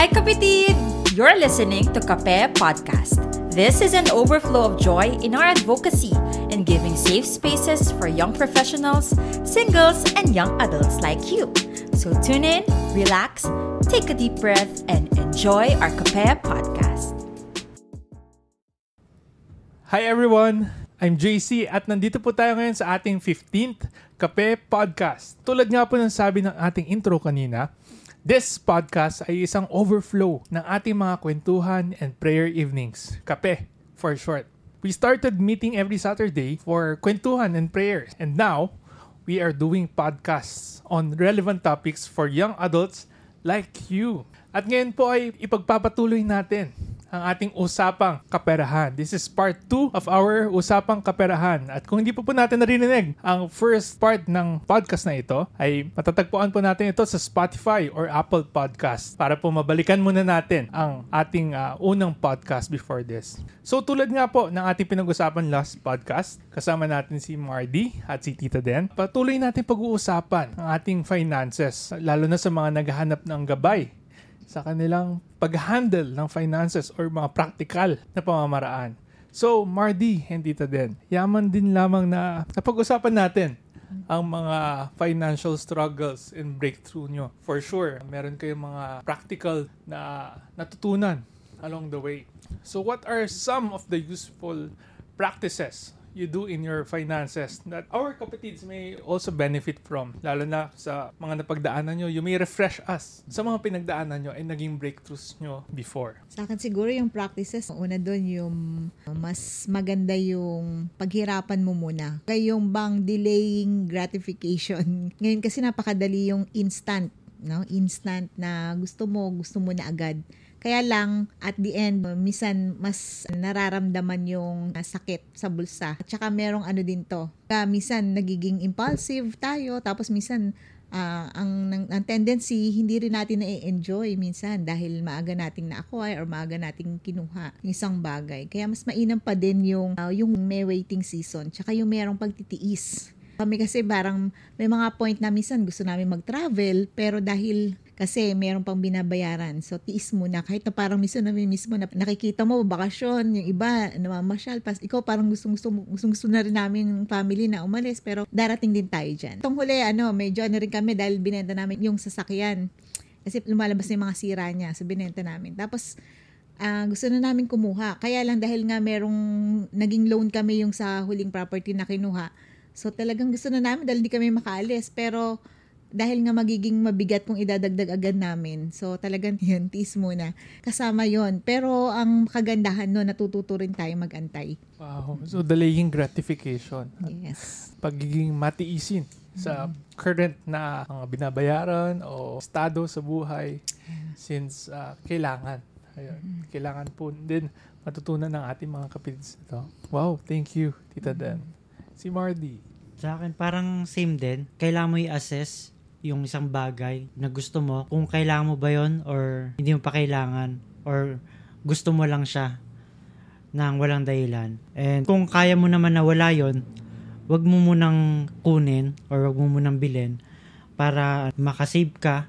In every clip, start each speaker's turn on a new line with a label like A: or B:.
A: Hi kapitid! You're listening to Kape Podcast. This is an overflow of joy in our advocacy and giving safe spaces for young professionals, singles, and young adults like you. So tune in, relax, take a deep breath, and enjoy our Kape Podcast.
B: Hi everyone! I'm JC at nandito po tayo ngayon sa ating 15th Kape Podcast. Tulad nga po ng sabi ng ating intro kanina, this podcast ay isang overflow ng ating mga kwentuhan and prayer evenings. Kape, for short. We started meeting every Saturday for kwentuhan and prayer. And now, we are doing podcasts on relevant topics for young adults like you. At ngayon po ay ipagpapatuloy natin ang ating usapang kaperahan. This is part 2 of our usapang kaperahan. At kung hindi po po natin narinig ang first part ng podcast na ito, ay matatagpuan po natin ito sa Spotify or Apple Podcast para po mabalikan muna natin ang ating uh, unang podcast before this. So tulad nga po ng ating pinag-usapan last podcast, kasama natin si Mardy at si Tita Den. Patuloy natin pag-uusapan ang ating finances, lalo na sa mga naghahanap ng gabay sa kanilang pag-handle ng finances or mga practical na pamamaraan. So, Mardy and Tita Den, yaman din lamang na napag-usapan natin ang mga financial struggles and breakthrough nyo. For sure, meron kayong mga practical na natutunan along the way. So, what are some of the useful practices you do in your finances that our kapatids may also benefit from. Lalo na sa mga napagdaanan nyo, you may refresh us sa mga pinagdaanan nyo and naging breakthroughs nyo before.
C: Sa akin siguro yung practices, una doon yung mas maganda yung paghirapan mo muna. Kaya yung bang delaying gratification. Ngayon kasi napakadali yung instant no instant na gusto mo gusto mo na agad kaya lang, at the end, misan mas nararamdaman yung sakit sa bulsa. At saka merong ano din to. Kaya misan nagiging impulsive tayo, tapos misan uh, ang, ang, ang tendency, hindi rin natin na-enjoy minsan dahil maaga nating na-acquire or maaga nating kinuha yung isang bagay. Kaya mas mainam pa din yung, uh, yung may waiting season, tsaka yung merong pagtitiis. Kami kasi parang may mga point na minsan gusto namin mag-travel, pero dahil kasi meron pang binabayaran. So, tiis muna. Kahit na parang miso na mismo na nakikita mo, bakasyon, yung iba, namamasyal. Pas, ikaw parang gusto, gusto, gusto, gusto na rin namin yung family na umalis. Pero darating din tayo dyan. Itong huli, ano, medyo ano rin kami dahil binenta namin yung sasakyan. Kasi lumalabas na yung mga sira niya. So, binenta namin. Tapos, uh, gusto na namin kumuha. Kaya lang dahil nga merong naging loan kami yung sa huling property na kinuha. So talagang gusto na namin dahil hindi kami makaalis. Pero dahil nga magiging mabigat kung idadagdag agad namin. So talagang yun, tis muna. Kasama yon Pero ang kagandahan no, natututo rin tayo magantay.
B: Wow. So delaying gratification.
C: Yes.
B: Pagiging matiisin sa mm-hmm. current na mga binabayaran o estado sa buhay since uh, kailangan. Ayun. Mm-hmm. Kailangan po din matutunan ng ating mga kapits ito. Wow, thank you, Tita mm-hmm. Den. Si Mardy.
D: Sa akin, parang same din. Kailangan mo i-assess yung isang bagay na gusto mo, kung kailangan mo ba yon or hindi mo pa kailangan or gusto mo lang siya nang walang dahilan. And kung kaya mo naman na wala yon, wag mo munang kunin or wag mo munang bilhin para makasave ka.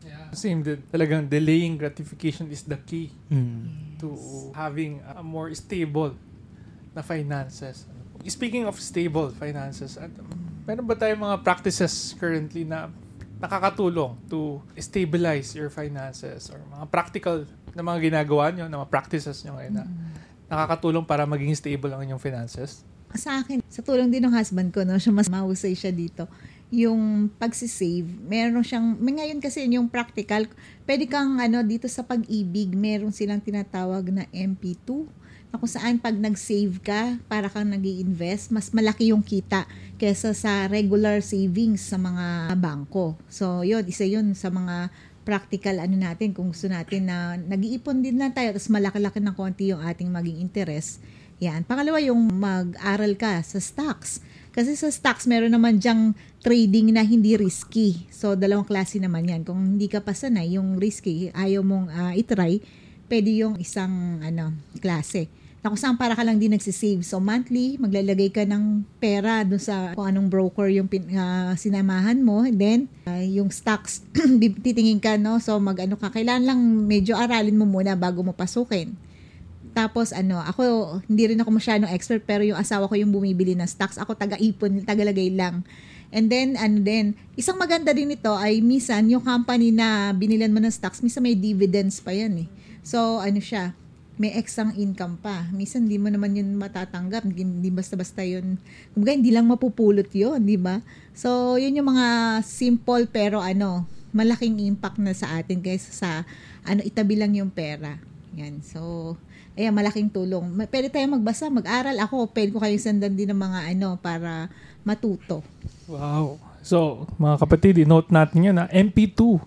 B: Yeah. Same din. Talagang delaying gratification is the key
D: mm.
B: to having a more stable na finances. Speaking of stable finances, meron ba tayong mga practices currently na nakakatulong to stabilize your finances or mga practical na mga ginagawa nyo, na mga practices nyo ngayon na nakakatulong para maging stable ang inyong finances?
C: Sa akin, sa tulong din ng husband ko, no, siya mas mahusay siya dito. Yung pagsisave, meron siyang, may ngayon kasi yung practical, pwede kang ano, dito sa pag-ibig, meron silang tinatawag na MP2 na kung saan pag nag-save ka, para kang nag invest mas malaki yung kita kesa sa regular savings sa mga bangko. So, yun, isa yun sa mga practical ano natin kung gusto natin na nag-iipon din lang tayo tapos malaki-laki ng konti yung ating maging interest. Yan. Pangalawa, yung mag-aral ka sa stocks. Kasi sa stocks, meron naman dyang trading na hindi risky. So, dalawang klase naman yan. Kung hindi ka pa sanay, yung risky, ayaw mong uh, itry, pwede yung isang ano, klase. na kung saan para ka lang din nagsisave. So, monthly, maglalagay ka ng pera dun sa kung anong broker yung pin, ah, sinamahan mo. And then, ah, yung stocks, titingin ka, no? So, mag-ano ka. Kailangan lang medyo aralin mo muna bago mo pasukin. Tapos ano, ako hindi rin ako masyadong expert pero yung asawa ko yung bumibili ng stocks. Ako taga-ipon, tagalagay lang. And then ano din, isang maganda din ito ay minsan yung company na binilan mo ng stocks, minsan may dividends pa yan eh. So ano siya, may extra income pa. Minsan hindi mo naman yun matatanggap, hindi, basta-basta yun. Kumbaga hindi lang mapupulot yun, di ba? So yun yung mga simple pero ano, malaking impact na sa atin kaysa sa ano itabi lang yung pera. Yan. So, ayan, malaking tulong. Pwede tayo magbasa, mag-aral. Ako, pwede ko kayong sandan din ng mga ano para matuto.
B: Wow. So, mga kapatid, i-note natin yun na MP2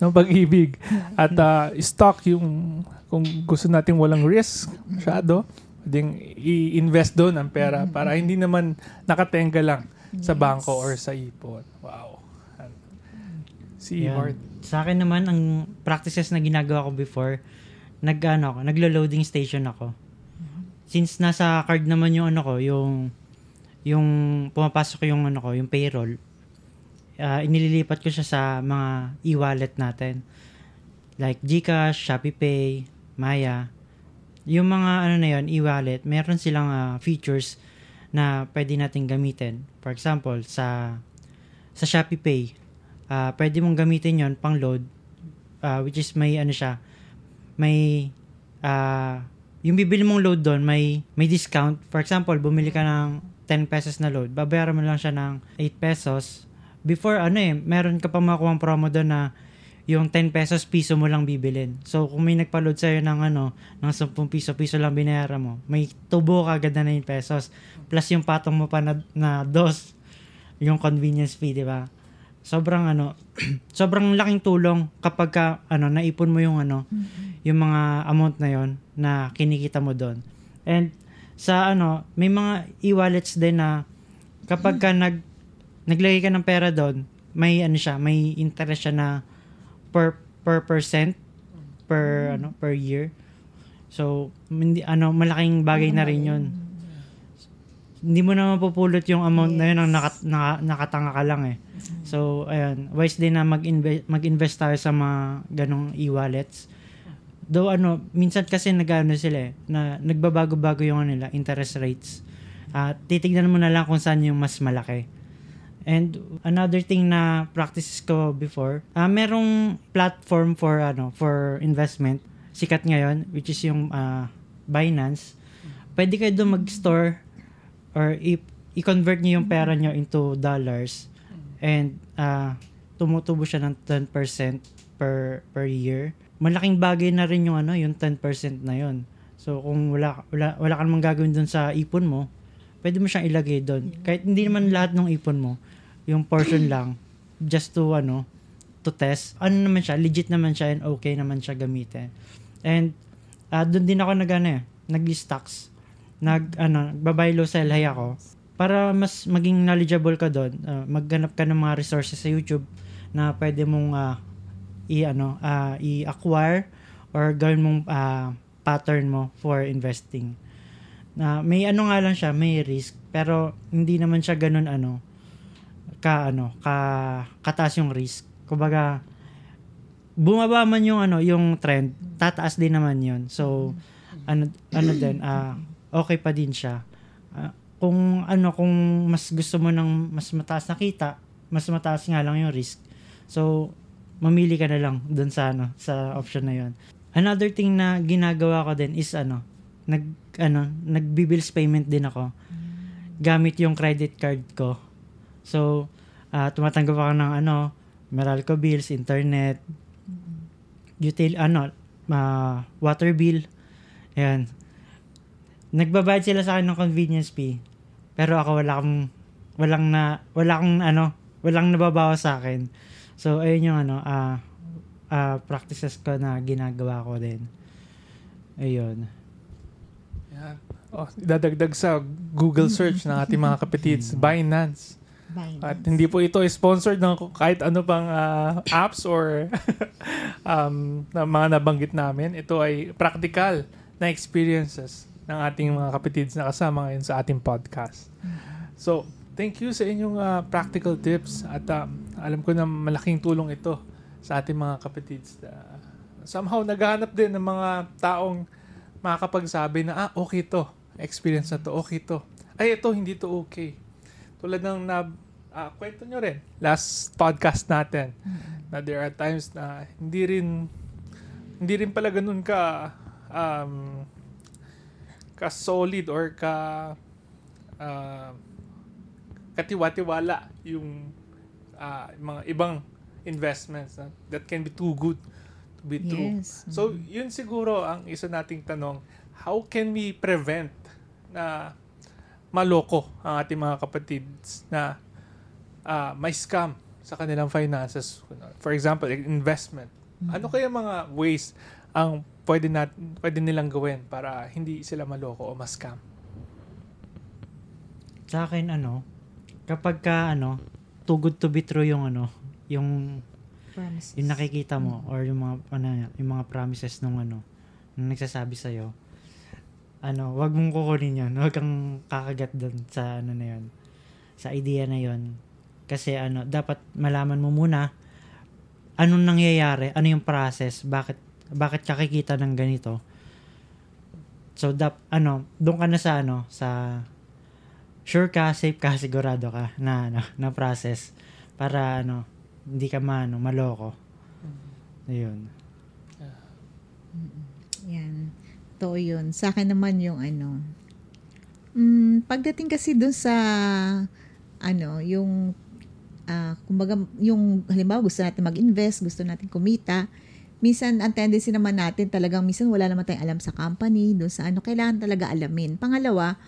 B: ng pag-ibig. At ah, stock yung kung gusto natin walang risk masyado, pwedeng i-invest doon ang pera para hindi naman nakatenga lang sa bangko or sa ipon. Wow. Si. Ward.
D: Sa akin naman, ang practices na ginagawa ko before, nag, ano, ako, naglo-loading station ako. Since nasa card naman yung ano ko, yung yung pumapasok yung ano ko, yung payroll, ah, inililipat ko siya sa mga e-wallet natin. Like GCash, ShopeePay, Maya. Yung mga ano na yun, e-wallet, meron silang ah, features na pwede natin gamitin. For example, sa sa ShopeePay, ah pwede mong gamitin yon pang load ah, which is may ano siya may ah yung bibili mong load doon may may discount for example bumili ka ng 10 pesos na load babayaran mo lang siya ng 8 pesos before ano eh meron ka pa makuha promo doon na yung 10 pesos piso mo lang bibilin. So, kung may nagpa-load sa'yo ng ano, ng 10 piso, piso lang binayaran mo, may tubo ka agad na 9 pesos. Plus yung patong mo pa na, na dos, yung convenience fee, di ba? Sobrang ano, sobrang laking tulong kapag ka, ano, naipon mo yung ano, yung mga amount na yon na kinikita mo doon. And sa ano, may mga e-wallets din na kapag ka nag naglagay ka ng pera doon, may ano siya, may interest siya na per per percent per ano per year. So, hindi ano malaking bagay na rin 'yon. Hindi mo na mapupulot yung amount na yun ang naka, naka- nakatanga ka lang eh. So, ayun, wise din na mag-invest, mag-invest tayo sa mga ganong e-wallets. Though ano, minsan kasi nag-ano sila eh, na nagbabago-bago yung ano nila, interest rates. At titignan mo na lang kung saan yung mas malaki. And another thing na practices ko before, ah merong platform for ano, for investment. Sikat ngayon, which is yung ah, Binance. Pwede kayo doon mag-store or i- i-convert niyo yung pera niyo into dollars and ah tumutubo siya ng 10% per per year. Malaking bagay na rin yung ano, yung 10% na yon. So kung wala wala wala ka namang gagawin doon sa ipon mo, pwede mo siyang ilagay doon. Kahit hindi naman lahat ng ipon mo, yung portion lang just to ano to test. Ano naman siya, legit naman siya and okay naman siya gamitin. And ah doon din ako nag ano eh, nag-stocks. Nag ano, nagba-buy low sell high ako para mas maging knowledgeable ka doon. ah, magganap ka ng mga resources sa YouTube na pwede mong ah, i ano ah, i-acquire or gawin mong ah, pattern mo for investing. Na may ano nga lang siya, may risk pero hindi naman siya ganun ano ka ano ka kataas yung risk. Kumbaga bumaba man yung ano yung trend, tataas din naman yun. So ano ano din ah okay pa din siya. Ah, kung ano kung mas gusto mo ng mas mataas na kita, mas mataas nga lang yung risk. So mamili ka na lang doon sa ano sa option na yon. Another thing na ginagawa ko din is ano nag ano nagbi-bills payment din ako gamit yung credit card ko. So ah tumatanggap ako ng ano Meralco bills, internet, util ano ah, water bill. Ayan. Nagbabayad sila sa akin ng convenience fee. Pero ako wala akong walang na wala akong ano, walang nababawas sa akin. So ayun yung ano ah ah, practices ko na ginagawa ko din. Ayun.
B: Yan. Oh, dadagdag sa Google search ng ating mga kapatids, Binance.
C: Binance.
B: At hindi po ito sponsored ng kahit ano pang ah, apps or um, na mga nabanggit namin. Ito ay practical na experiences ng ating mga kapatids na kasama ngayon sa ating podcast. So, thank you sa inyong uh, practical tips at uh, alam ko na malaking tulong ito sa ating mga kapatids. Uh, somehow, naghahanap din ng mga taong makakapagsabi na, ah, okay to. Experience na to, okay to. Ay, ito, hindi to okay. Tulad ng na, uh, kwento nyo rin, last podcast natin, na there are times na hindi rin hindi rin pala ganun ka um, ka solid or ka uh, katiwa-tiwala yung uh, mga ibang investments uh, that can be too good to be true.
C: Yes.
B: So, yun siguro ang isa nating tanong, how can we prevent na maloko ang ating mga kapatids na uh, may scam sa kanilang finances? For example, investment. Ano kaya mga ways ang pwede, nat, pwede nilang gawin para hindi sila maloko o ma-scam?
D: Sa akin, ano, kapag ka, ano, too good to be true yung, ano, yung,
C: Promises.
D: yung nakikita mo or yung mga, ano, yung mga promises nung, ano, nung nagsasabi sa'yo, ano, wag mong kukunin yun. Wag kang kakagat doon sa, ano na yun, sa idea na yun. Kasi, ano, dapat malaman mo muna anong nangyayari, ano yung process, bakit bakit kakikita ng ganito. So dap ano, doon ka na sa ano, sa sure ka, safe ka, sigurado ka na ano, na process para ano, hindi ka maano, maloko. Ayun.
C: Yan. To yun. Sa akin naman yung ano. Mm, pagdating kasi dun sa ano, yung ah, kumbaga, yung halimbawa gusto natin mag-invest, gusto natin kumita, minsan ang tendency naman natin talagang minsan wala naman tayong alam sa company, doon sa ano, kailangan talaga alamin. Pangalawa,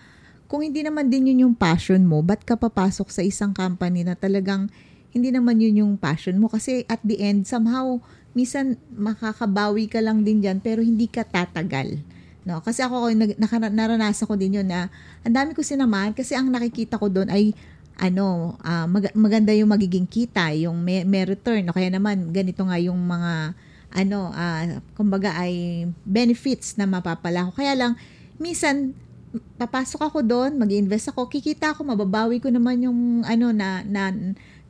C: kung hindi naman din yun yung passion mo, ba't ka papasok sa isang company na talagang hindi naman yun yung passion mo? Kasi at the end, somehow, minsan makakabawi ka lang din dyan, pero hindi ka tatagal. No? Kasi ako, nag, naranasan ko din yun na ang dami ko sinamahan kasi ang nakikita ko doon ay ano, ah, mag- maganda yung magiging kita, yung may, may return. O kaya naman, ganito nga yung mga, ano, ah, kumbaga ay benefits na mapapala ko. Kaya lang, minsan, papasok ako doon, mag-invest ako, kikita ako, mababawi ko naman yung, ano, na, na,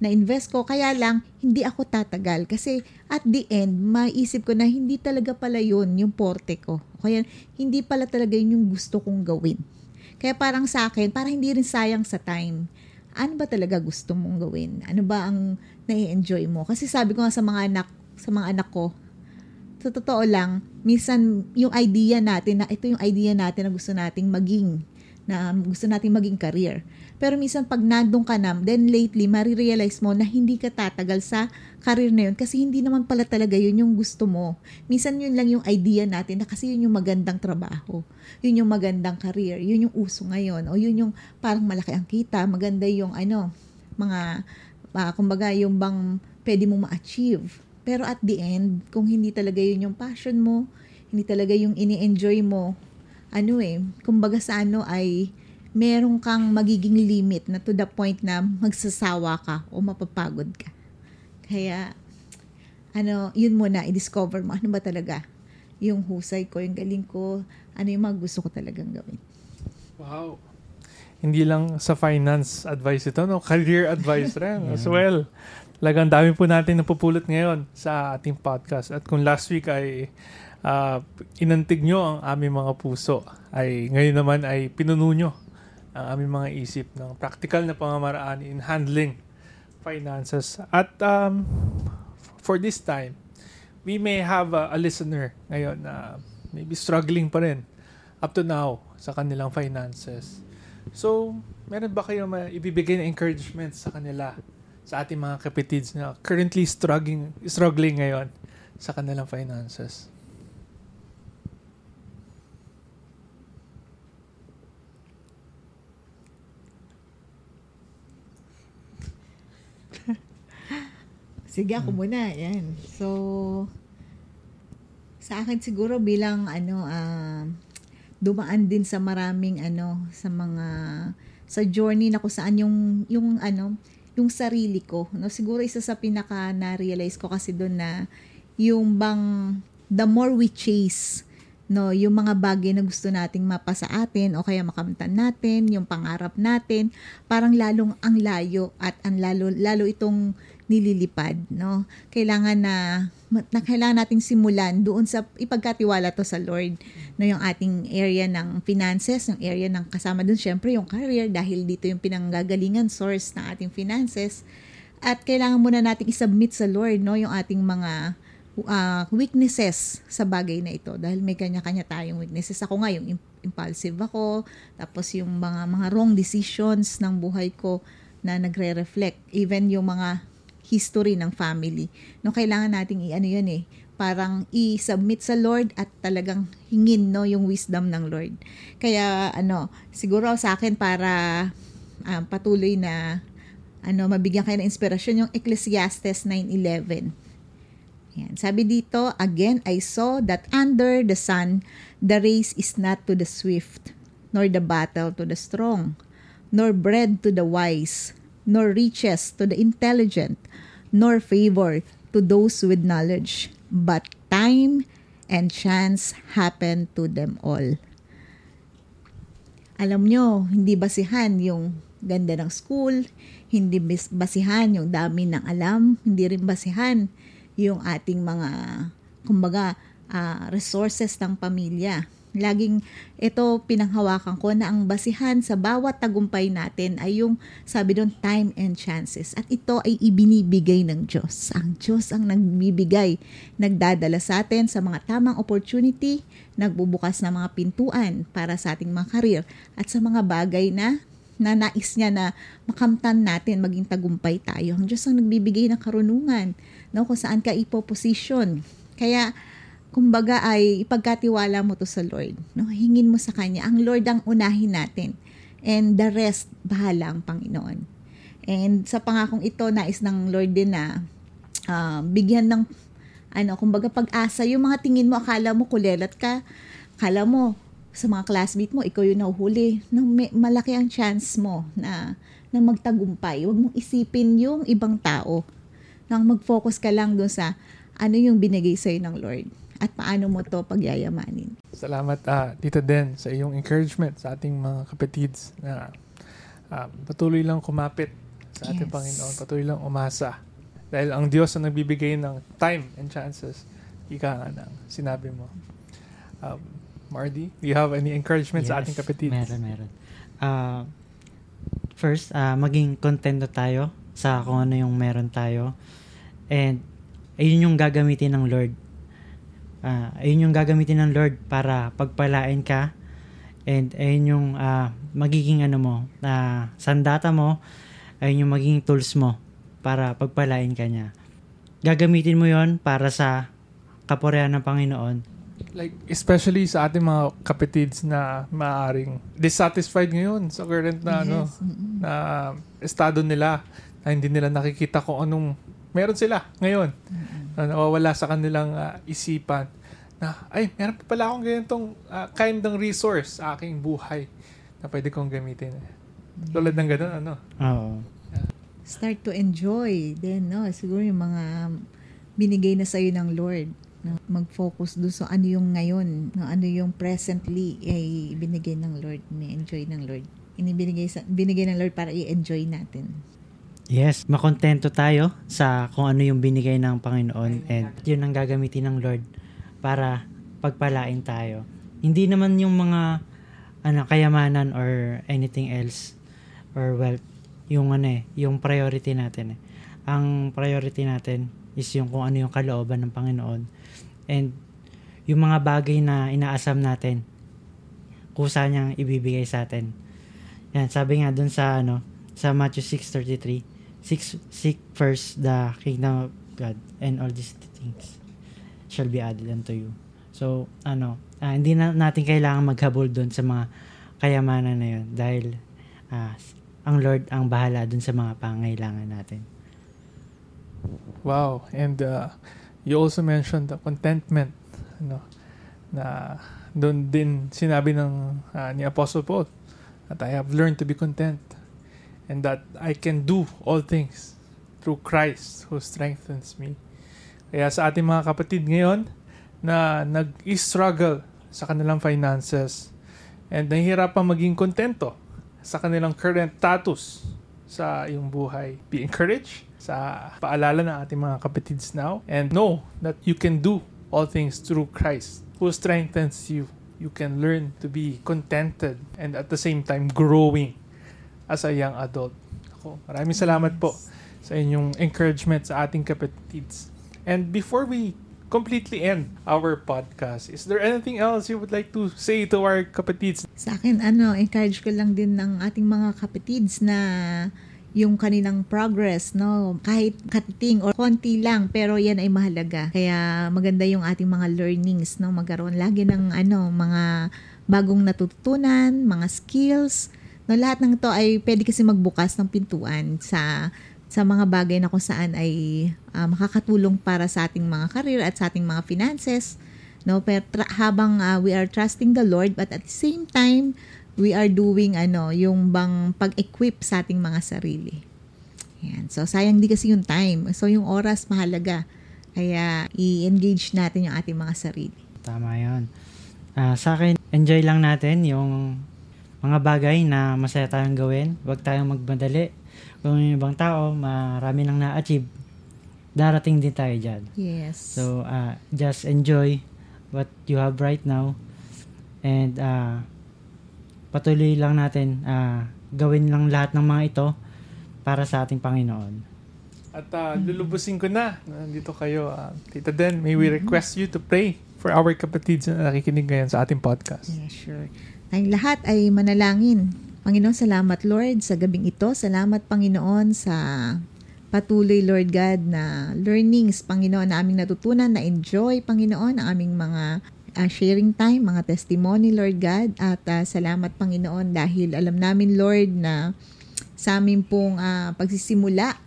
C: na-invest ko. Kaya lang, hindi ako tatagal. Kasi, at the end, maisip ko na hindi talaga pala yun yung porte ko. Kaya, hindi pala talaga yun yung gusto kong gawin. Kaya parang sa akin, parang hindi rin sayang sa time ano ba talaga gusto mong gawin? Ano ba ang nai-enjoy mo? Kasi sabi ko nga sa mga anak, sa mga anak ko, sa totoo lang, minsan yung idea natin na ito yung idea natin na gusto nating maging, na gusto nating maging career. Pero minsan pag nandun ka na, then lately, marirealize mo na hindi ka tatagal sa career na yun kasi hindi naman pala talaga yun yung gusto mo. Minsan yun lang yung idea natin na kasi yun yung magandang trabaho. Yun yung magandang career. Yun yung uso ngayon. O yun yung parang malaki ang kita. Maganda yung ano, mga, uh, kumbaga yung bang pwede mo ma-achieve. Pero at the end, kung hindi talaga yun yung passion mo, hindi talaga yung ini-enjoy mo, ano eh, kumbaga sa ano ay meron kang magiging limit na to the point na magsasawa ka o mapapagod ka. Kaya, ano, yun muna, i-discover mo, ano ba talaga yung husay ko, yung galing ko, ano yung mga gusto ko talagang gawin.
B: Wow. Hindi lang sa finance advice ito, no? Career advice rin as well. Talagang dami po natin napupulot ngayon sa ating podcast. At kung last week ay uh, inantig nyo ang aming mga puso, ay ngayon naman ay pinuno nyo ang aming mga isip ng practical na pamamaraan in handling finances. At um, for this time, we may have a, a listener ngayon na maybe struggling pa rin up to now sa kanilang finances. So, meron ba kayo ma- ibibigay na encouragement sa kanila, sa ating mga kapitids na currently struggling, struggling ngayon sa kanilang finances?
C: Sige, ako muna. Yan. So, sa akin siguro bilang ano, uh, dumaan din sa maraming ano, sa mga, sa journey na kung saan yung, yung ano, yung sarili ko. No? Siguro isa sa pinaka na-realize ko kasi doon na yung bang, the more we chase no, yung mga bagay na gusto nating mapasa atin o kaya makamtan natin, yung pangarap natin, parang lalong ang layo at ang lalo lalo itong nililipad, no? Kailangan na, na kailangan nating simulan doon sa ipagkatiwala to sa Lord, no, yung ating area ng finances, yung area ng kasama doon syempre yung career dahil dito yung pinanggagalingan source ng ating finances. At kailangan muna nating i-submit sa Lord, no, yung ating mga uh, weaknesses sa bagay na ito dahil may kanya-kanya tayong weaknesses. Ako nga yung impulsive ako, tapos yung mga mga wrong decisions ng buhay ko na nagre-reflect even yung mga history ng family. No kailangan nating i-ano yun eh, parang i-submit sa Lord at talagang hingin no yung wisdom ng Lord. Kaya ano, siguro sa akin para um, patuloy na ano mabigyan kayo ng inspirasyon yung Ecclesiastes 9:11 yan. Sabi dito, again, I saw that under the sun, the race is not to the swift, nor the battle to the strong, nor bread to the wise, nor riches to the intelligent, nor favor to those with knowledge, but time and chance happen to them all. Alam nyo, hindi basihan yung ganda ng school, hindi basihan yung dami ng alam, hindi rin basihan yung ating mga, kumbaga, uh, resources ng pamilya. Laging ito pinanghawakan ko na ang basihan sa bawat tagumpay natin ay yung sabi doon time and chances. At ito ay ibinibigay ng Diyos. Ang Diyos ang nagbibigay, nagdadala sa atin sa mga tamang opportunity, nagbubukas ng mga pintuan para sa ating mga karir at sa mga bagay na na nais niya na makamtan natin, maging tagumpay tayo. Ang Diyos ang nagbibigay ng karunungan, no, kung saan ka ipoposition. Kaya, kumbaga ay ipagkatiwala mo to sa Lord. No? Hingin mo sa Kanya. Ang Lord ang unahin natin. And the rest, bahala ang Panginoon. And sa pangakong ito, nais ng Lord din na uh, bigyan ng ano, kumbaga pag-asa, yung mga tingin mo, akala mo kulelat ka, akala mo sa mga classmate mo, ikaw yung nahuhuli, na may, malaki ang chance mo na, na magtagumpay. Huwag mong isipin yung ibang tao. Nang mag-focus ka lang doon sa ano yung binigay sa'yo ng Lord at paano mo to pagyayamanin.
B: Salamat uh, dito din sa iyong encouragement sa ating mga kapatids na uh, patuloy lang kumapit sa ating yes. Panginoon, patuloy lang umasa. Dahil ang Diyos ang nagbibigay ng time and chances, ika nga ng sinabi mo. Um, Mardy, do you have any encouragement yes, sa ating kapatid?
D: Meron, meron. Uh, first, uh, maging contento tayo sa kung ano yung meron tayo. And, ayun yung gagamitin ng Lord. Uh, ayun yung gagamitin ng Lord para pagpalain ka. And, ayun yung uh, magiging ano mo, uh, sandata mo, ayun yung magiging tools mo para pagpalain ka niya. Gagamitin mo yon para sa kaporehan ng Panginoon
B: like especially sa ating mga kapatids na maaring dissatisfied ngayon sa current na ano, yes. ano na estado nila na hindi nila nakikita kung anong meron sila ngayon mm-hmm. Na nawawala sa kanilang uh, isipan na ay meron pa pala akong ganitong uh, kind ng resource sa aking buhay na pwede kong gamitin tulad ng ganun ano
D: oo
C: yeah. start to enjoy then no siguro yung mga binigay na sa'yo ng Lord no? mag-focus doon sa ano yung ngayon, no? ano yung presently ay binigay ng Lord, ni-enjoy ng Lord. Inibinigay sa, binigay ng Lord para i-enjoy natin.
D: Yes, makontento tayo sa kung ano yung binigay ng Panginoon and yun ang gagamitin ng Lord para pagpalain tayo. Hindi naman yung mga ano kayamanan or anything else or wealth yung ano eh, yung priority natin eh. Ang priority natin is yung kung ano yung kalooban ng Panginoon and yung mga bagay na inaasam natin kusa niyang ibibigay sa atin. Yan, sabi nga dun sa ano, sa Matthew 6:33, seek seek first the kingdom of God and all these things shall be added unto you. So, ano, uh, hindi na natin kailangan maghabol doon sa mga kayamanan na yun dahil uh, ang Lord ang bahala doon sa mga pangailangan natin.
B: Wow. And uh, you also mentioned the contentment ano na doon din sinabi ng uh, ni Apostle Paul that I have learned to be content and that I can do all things through Christ who strengthens me. Kaya sa ating mga kapatid ngayon na nag-struggle sa kanilang finances and nahihirapan maging kontento sa kanilang current status sa iyong buhay. Be encouraged sa paalala ng ating mga kapatids now and know that you can do all things through Christ who strengthens you. You can learn to be contented and at the same time growing as a young adult. Ako, maraming salamat po sa inyong encouragement sa ating kapatids. And before we completely end our podcast, is there anything else you would like to say to our kapatids?
C: Sa akin, ano, encourage ko lang din ng ating mga kapatids na yung kanilang progress, no? Kahit katiting or konti lang, pero yan ay mahalaga. Kaya maganda yung ating mga learnings, no? Magkaroon lagi ng, ano, mga bagong natutunan, mga skills. No, lahat ng to ay pwede kasi magbukas ng pintuan sa sa mga bagay na kung saan ay uh, makakatulong para sa ating mga career at sa ating mga finances. No, pero tra- habang uh, we are trusting the Lord but at the same time we are doing ano, yung bang pag-equip sa ating mga sarili. Yan. So sayang di kasi yung time. So yung oras mahalaga. Kaya i-engage natin yung ating mga sarili.
D: Tama 'yon. Uh, sa akin, enjoy lang natin yung mga bagay na masaya tayong gawin. Huwag tayong magmadali kung yung ibang tao, marami nang na-achieve, darating din tayo dyan.
C: Yes.
D: So, uh, just enjoy what you have right now and uh, patuloy lang natin uh, gawin lang lahat ng mga ito para sa ating Panginoon.
B: At uh, lulubusin ko na. Nandito kayo. Uh, Tita Den, may we request you to pray for our kapatids na nakikinig ngayon sa ating podcast.
C: Yeah, sure. Tayong lahat ay manalangin Panginoon, salamat Lord sa gabing ito. Salamat Panginoon sa patuloy Lord God na learnings Panginoon na aming natutunan na enjoy Panginoon ang aming mga uh, sharing time, mga testimony Lord God at uh, salamat Panginoon dahil alam namin Lord na sa aming pong uh, pagsisimula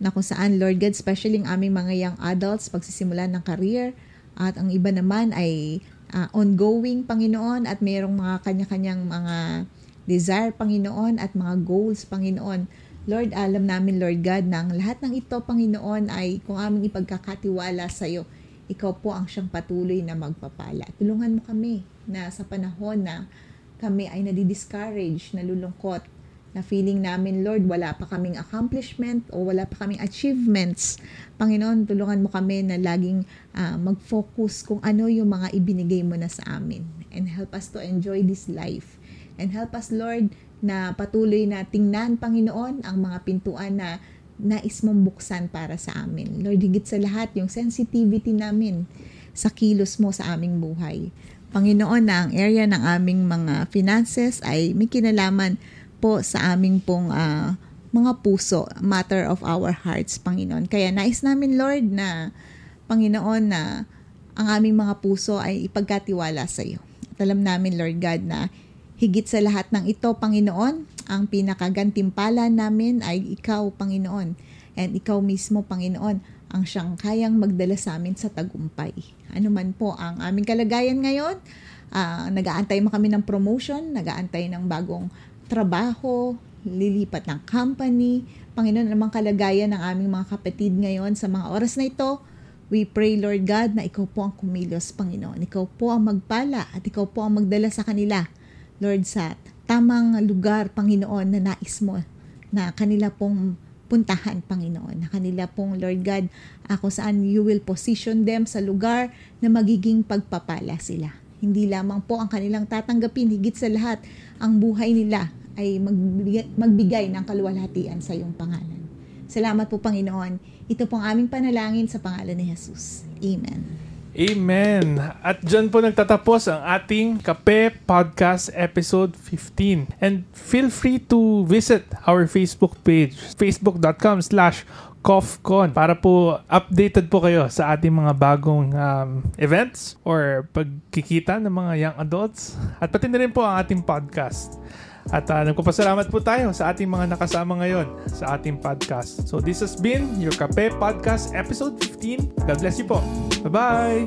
C: na kung saan Lord God, especially ang aming mga young adults, pagsisimula ng career at ang iba naman ay uh, ongoing Panginoon at mayroong mga kanya-kanyang mga desire, Panginoon, at mga goals, Panginoon. Lord, alam namin, Lord God, na ang lahat ng ito, Panginoon, ay kung aming ipagkakatiwala sa iyo, ikaw po ang siyang patuloy na magpapala. Tulungan mo kami na sa panahon na kami ay nadi-discourage, nalulungkot, na feeling namin, Lord, wala pa kaming accomplishment o wala pa kaming achievements. Panginoon, tulungan mo kami na laging uh, mag-focus kung ano yung mga ibinigay mo na sa amin. And help us to enjoy this life And help us, Lord, na patuloy na tingnan, Panginoon, ang mga pintuan na nais mong buksan para sa amin. Lord, higit sa lahat, yung sensitivity namin sa kilos mo sa aming buhay. Panginoon, na ang area ng aming mga finances ay may kinalaman po sa aming pong uh, mga puso, matter of our hearts, Panginoon. Kaya nais namin, Lord, na Panginoon, na ang aming mga puso ay ipagkatiwala sa iyo. At alam namin, Lord God, na Higit sa lahat ng ito, Panginoon, ang pinakagantimpala namin ay Ikaw, Panginoon. And Ikaw mismo, Panginoon, ang siyang kayang magdala sa amin sa tagumpay. Ano man po ang aming kalagayan ngayon, uh, nag-aantay mo kami ng promotion, nag-aantay ng bagong trabaho, lilipat ng company. Panginoon, namang kalagayan ng aming mga kapatid ngayon sa mga oras na ito, We pray, Lord God, na Ikaw po ang kumilos, Panginoon. Ikaw po ang magpala at Ikaw po ang magdala sa kanila Lord, sa tamang lugar, Panginoon, na nais mo na kanila pong puntahan, Panginoon. Na kanila pong, Lord God, ako saan you will position them sa lugar na magiging pagpapala sila. Hindi lamang po ang kanilang tatanggapin, higit sa lahat, ang buhay nila ay magbigay, magbigay ng kaluwalhatian sa iyong pangalan. Salamat po, Panginoon. Ito pong aming panalangin sa pangalan ni Jesus. Amen.
B: Amen. At dyan po nagtatapos ang ating Kape Podcast Episode 15. And feel free to visit our Facebook page, facebook.com slash COFCON para po updated po kayo sa ating mga bagong um, events or pagkikita ng mga young adults. At pati na rin po ang ating podcast. At uh, nagpapasalamat po tayo sa ating mga nakasama ngayon sa ating podcast. So this has been your Kape Podcast Episode 15. God bless you po. Bye-bye!